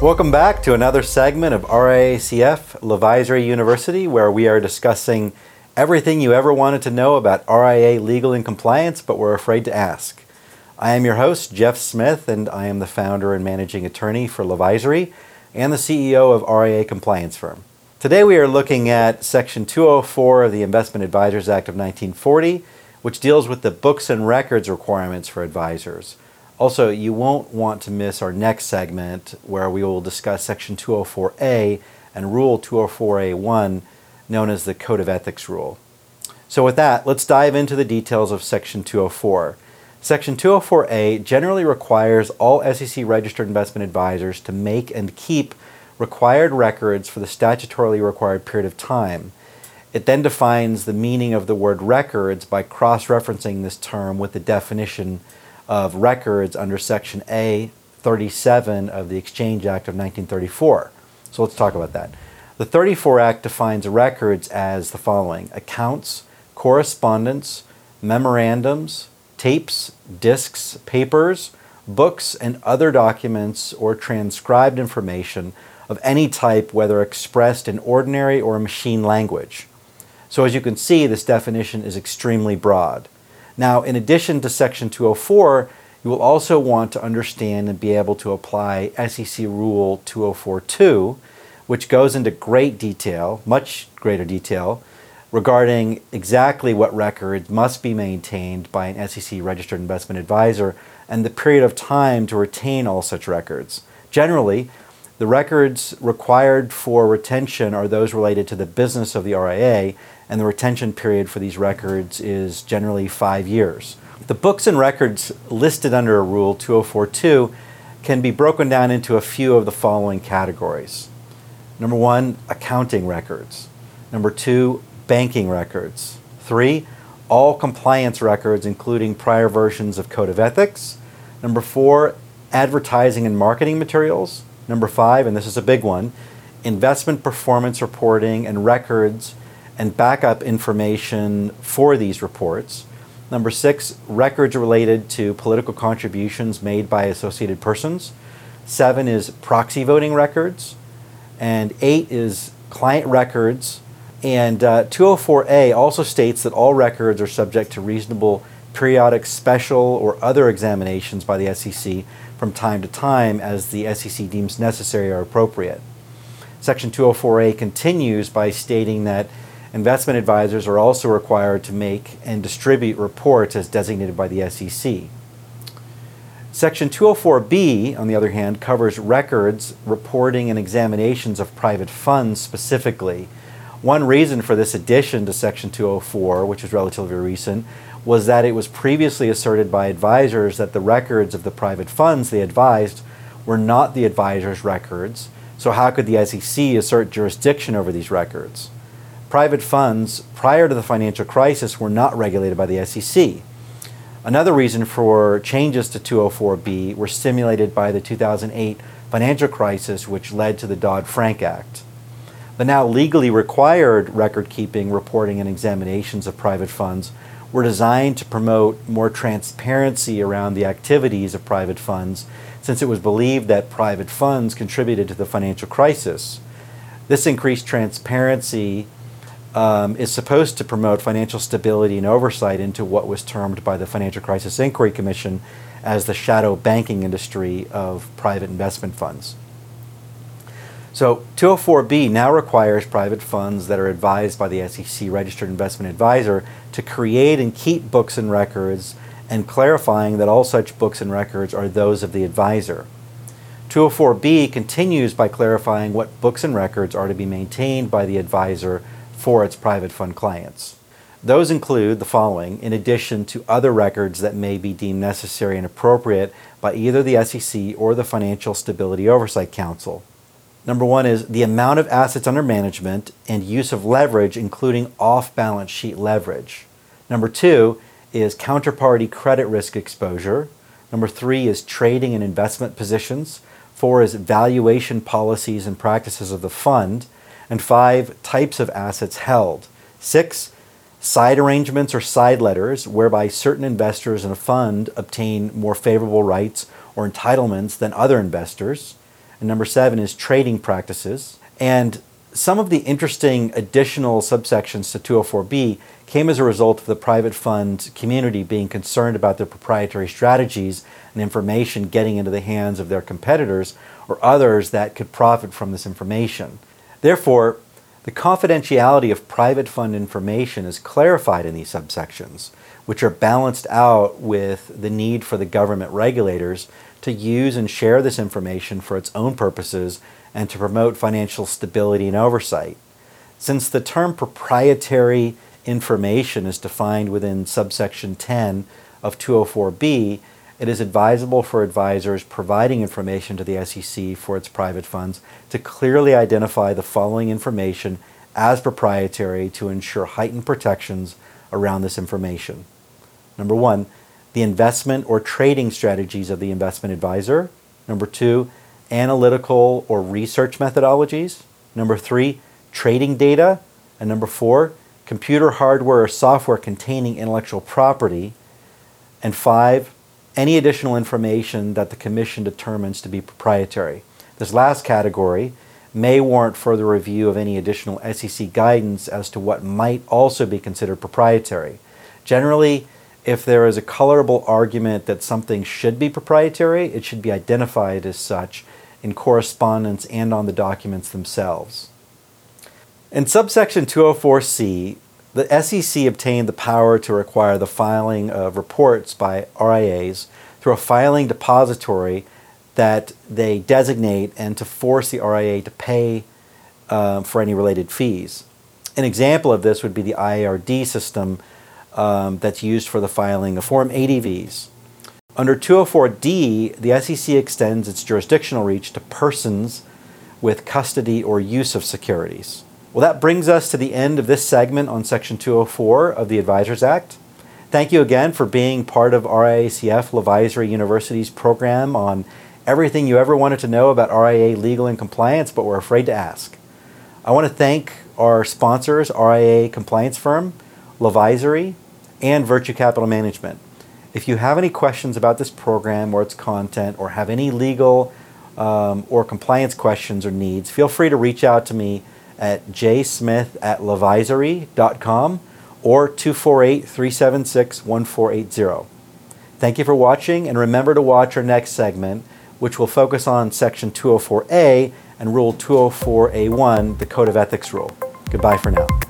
Welcome back to another segment of RIACF Levisory University, where we are discussing everything you ever wanted to know about RIA legal and compliance, but were afraid to ask. I am your host, Jeff Smith, and I am the founder and managing attorney for Levisory and the CEO of RIA Compliance Firm. Today we are looking at Section 204 of the Investment Advisors Act of 1940, which deals with the books and records requirements for advisors. Also, you won't want to miss our next segment where we will discuss Section 204A and Rule 204A1, known as the Code of Ethics Rule. So, with that, let's dive into the details of Section 204. Section 204A generally requires all SEC registered investment advisors to make and keep required records for the statutorily required period of time. It then defines the meaning of the word records by cross referencing this term with the definition of records under Section A 37 of the Exchange Act of 1934. So let's talk about that. The 34 Act defines records as the following accounts, correspondence, memorandums, tapes, discs, papers, books, and other documents or transcribed information of any type, whether expressed in ordinary or machine language. So, as you can see, this definition is extremely broad. Now, in addition to Section 204, you will also want to understand and be able to apply SEC Rule 2042, which goes into great detail, much greater detail, regarding exactly what records must be maintained by an SEC registered investment advisor and the period of time to retain all such records. Generally, the records required for retention are those related to the business of the RIA, and the retention period for these records is generally five years. The books and records listed under Rule 2042 can be broken down into a few of the following categories. Number one, accounting records. Number two, banking records. Three, all compliance records, including prior versions of Code of Ethics. Number four, advertising and marketing materials. Number five, and this is a big one, investment performance reporting and records and backup information for these reports. Number six, records related to political contributions made by associated persons. Seven is proxy voting records. And eight is client records. And uh, 204A also states that all records are subject to reasonable periodic special or other examinations by the SEC from time to time as the SEC deems necessary or appropriate. Section 204A continues by stating that Investment advisors are also required to make and distribute reports as designated by the SEC. Section 204B, on the other hand, covers records, reporting, and examinations of private funds specifically. One reason for this addition to Section 204, which is relatively recent, was that it was previously asserted by advisors that the records of the private funds they advised were not the advisor's records, so how could the SEC assert jurisdiction over these records? Private funds prior to the financial crisis were not regulated by the SEC. Another reason for changes to 204B were stimulated by the 2008 financial crisis, which led to the Dodd Frank Act. The now legally required record keeping, reporting, and examinations of private funds were designed to promote more transparency around the activities of private funds, since it was believed that private funds contributed to the financial crisis. This increased transparency um, is supposed to promote financial stability and oversight into what was termed by the Financial Crisis Inquiry Commission as the shadow banking industry of private investment funds. So 204B now requires private funds that are advised by the SEC registered investment advisor to create and keep books and records and clarifying that all such books and records are those of the advisor. 204B continues by clarifying what books and records are to be maintained by the advisor for its private fund clients. Those include the following, in addition to other records that may be deemed necessary and appropriate by either the SEC or the Financial Stability Oversight Council. Number one is the amount of assets under management and use of leverage, including off balance sheet leverage. Number two is counterparty credit risk exposure. Number three is trading and investment positions. Four is valuation policies and practices of the fund and five, types of assets held. Six, side arrangements or side letters whereby certain investors in a fund obtain more favorable rights or entitlements than other investors. And number seven is trading practices. And some of the interesting additional subsections to 204B came as a result of the private fund community being concerned about their proprietary strategies and information getting into the hands of their competitors or others that could profit from this information. Therefore, the confidentiality of private fund information is clarified in these subsections, which are balanced out with the need for the government regulators to use and share this information for its own purposes and to promote financial stability and oversight. Since the term proprietary information is defined within subsection 10 of 204B, it is advisable for advisors providing information to the SEC for its private funds to clearly identify the following information as proprietary to ensure heightened protections around this information. Number one, the investment or trading strategies of the investment advisor. Number two, analytical or research methodologies. Number three, trading data. And number four, computer hardware or software containing intellectual property. And five, any additional information that the Commission determines to be proprietary. This last category may warrant further review of any additional SEC guidance as to what might also be considered proprietary. Generally, if there is a colorable argument that something should be proprietary, it should be identified as such in correspondence and on the documents themselves. In subsection 204C, the SEC obtained the power to require the filing of reports by RIAs through a filing depository that they designate and to force the RIA to pay uh, for any related fees. An example of this would be the IARD system um, that's used for the filing of Form ADVs. Under 204D, the SEC extends its jurisdictional reach to persons with custody or use of securities. Well, that brings us to the end of this segment on Section 204 of the Advisors Act. Thank you again for being part of RIACF Levisory University's program on everything you ever wanted to know about RIA legal and compliance but were afraid to ask. I want to thank our sponsors, RIA compliance firm, Levisory, and Virtue Capital Management. If you have any questions about this program or its content, or have any legal um, or compliance questions or needs, feel free to reach out to me at jsmith at levisory.com or 248 376 1480. Thank you for watching, and remember to watch our next segment, which will focus on Section 204A and Rule 204A1, the Code of Ethics Rule. Goodbye for now.